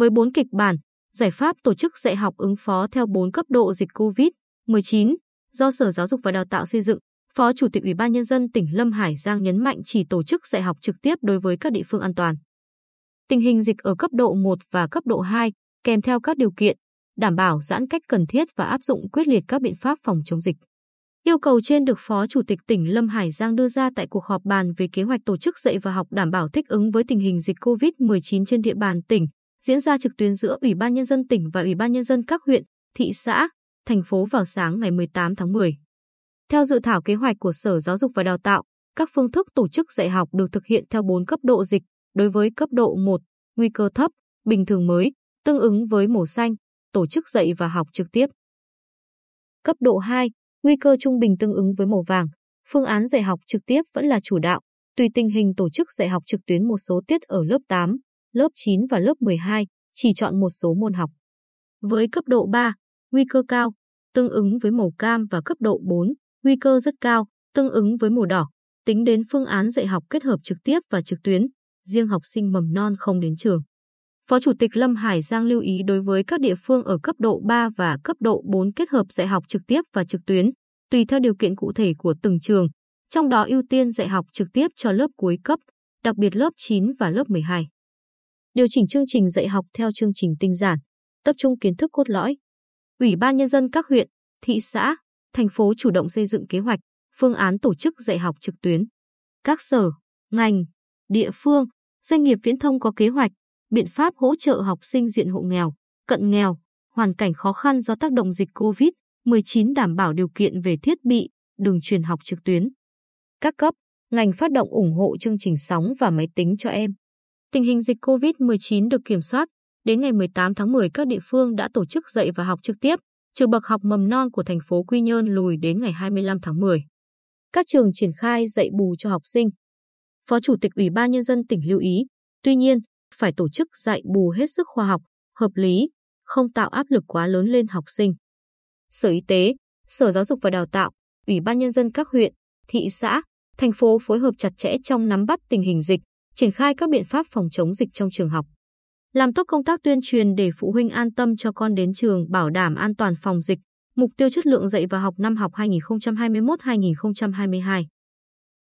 với 4 kịch bản, giải pháp tổ chức dạy học ứng phó theo 4 cấp độ dịch COVID-19 do Sở Giáo dục và Đào tạo xây dựng, Phó Chủ tịch Ủy ban Nhân dân tỉnh Lâm Hải Giang nhấn mạnh chỉ tổ chức dạy học trực tiếp đối với các địa phương an toàn. Tình hình dịch ở cấp độ 1 và cấp độ 2 kèm theo các điều kiện, đảm bảo giãn cách cần thiết và áp dụng quyết liệt các biện pháp phòng chống dịch. Yêu cầu trên được Phó Chủ tịch tỉnh Lâm Hải Giang đưa ra tại cuộc họp bàn về kế hoạch tổ chức dạy và học đảm bảo thích ứng với tình hình dịch COVID-19 trên địa bàn tỉnh, diễn ra trực tuyến giữa Ủy ban Nhân dân tỉnh và Ủy ban Nhân dân các huyện, thị xã, thành phố vào sáng ngày 18 tháng 10. Theo dự thảo kế hoạch của Sở Giáo dục và Đào tạo, các phương thức tổ chức dạy học được thực hiện theo 4 cấp độ dịch, đối với cấp độ 1, nguy cơ thấp, bình thường mới, tương ứng với màu xanh, tổ chức dạy và học trực tiếp. Cấp độ 2, nguy cơ trung bình tương ứng với màu vàng, phương án dạy học trực tiếp vẫn là chủ đạo, tùy tình hình tổ chức dạy học trực tuyến một số tiết ở lớp 8, lớp 9 và lớp 12, chỉ chọn một số môn học. Với cấp độ 3, nguy cơ cao, tương ứng với màu cam và cấp độ 4, nguy cơ rất cao, tương ứng với màu đỏ, tính đến phương án dạy học kết hợp trực tiếp và trực tuyến, riêng học sinh mầm non không đến trường. Phó Chủ tịch Lâm Hải Giang lưu ý đối với các địa phương ở cấp độ 3 và cấp độ 4 kết hợp dạy học trực tiếp và trực tuyến, tùy theo điều kiện cụ thể của từng trường, trong đó ưu tiên dạy học trực tiếp cho lớp cuối cấp, đặc biệt lớp 9 và lớp 12. Điều chỉnh chương trình dạy học theo chương trình tinh giản, tập trung kiến thức cốt lõi. Ủy ban nhân dân các huyện, thị xã, thành phố chủ động xây dựng kế hoạch, phương án tổ chức dạy học trực tuyến. Các sở, ngành, địa phương, doanh nghiệp viễn thông có kế hoạch, biện pháp hỗ trợ học sinh diện hộ nghèo, cận nghèo, hoàn cảnh khó khăn do tác động dịch COVID-19 đảm bảo điều kiện về thiết bị, đường truyền học trực tuyến. Các cấp, ngành phát động ủng hộ chương trình sóng và máy tính cho em. Tình hình dịch COVID-19 được kiểm soát, đến ngày 18 tháng 10 các địa phương đã tổ chức dạy và học trực tiếp, trừ bậc học mầm non của thành phố Quy Nhơn lùi đến ngày 25 tháng 10. Các trường triển khai dạy bù cho học sinh. Phó Chủ tịch Ủy ban Nhân dân tỉnh lưu ý, tuy nhiên, phải tổ chức dạy bù hết sức khoa học, hợp lý, không tạo áp lực quá lớn lên học sinh. Sở Y tế, Sở Giáo dục và Đào tạo, Ủy ban Nhân dân các huyện, thị xã, thành phố phối hợp chặt chẽ trong nắm bắt tình hình dịch, triển khai các biện pháp phòng chống dịch trong trường học. Làm tốt công tác tuyên truyền để phụ huynh an tâm cho con đến trường bảo đảm an toàn phòng dịch, mục tiêu chất lượng dạy và học năm học 2021-2022.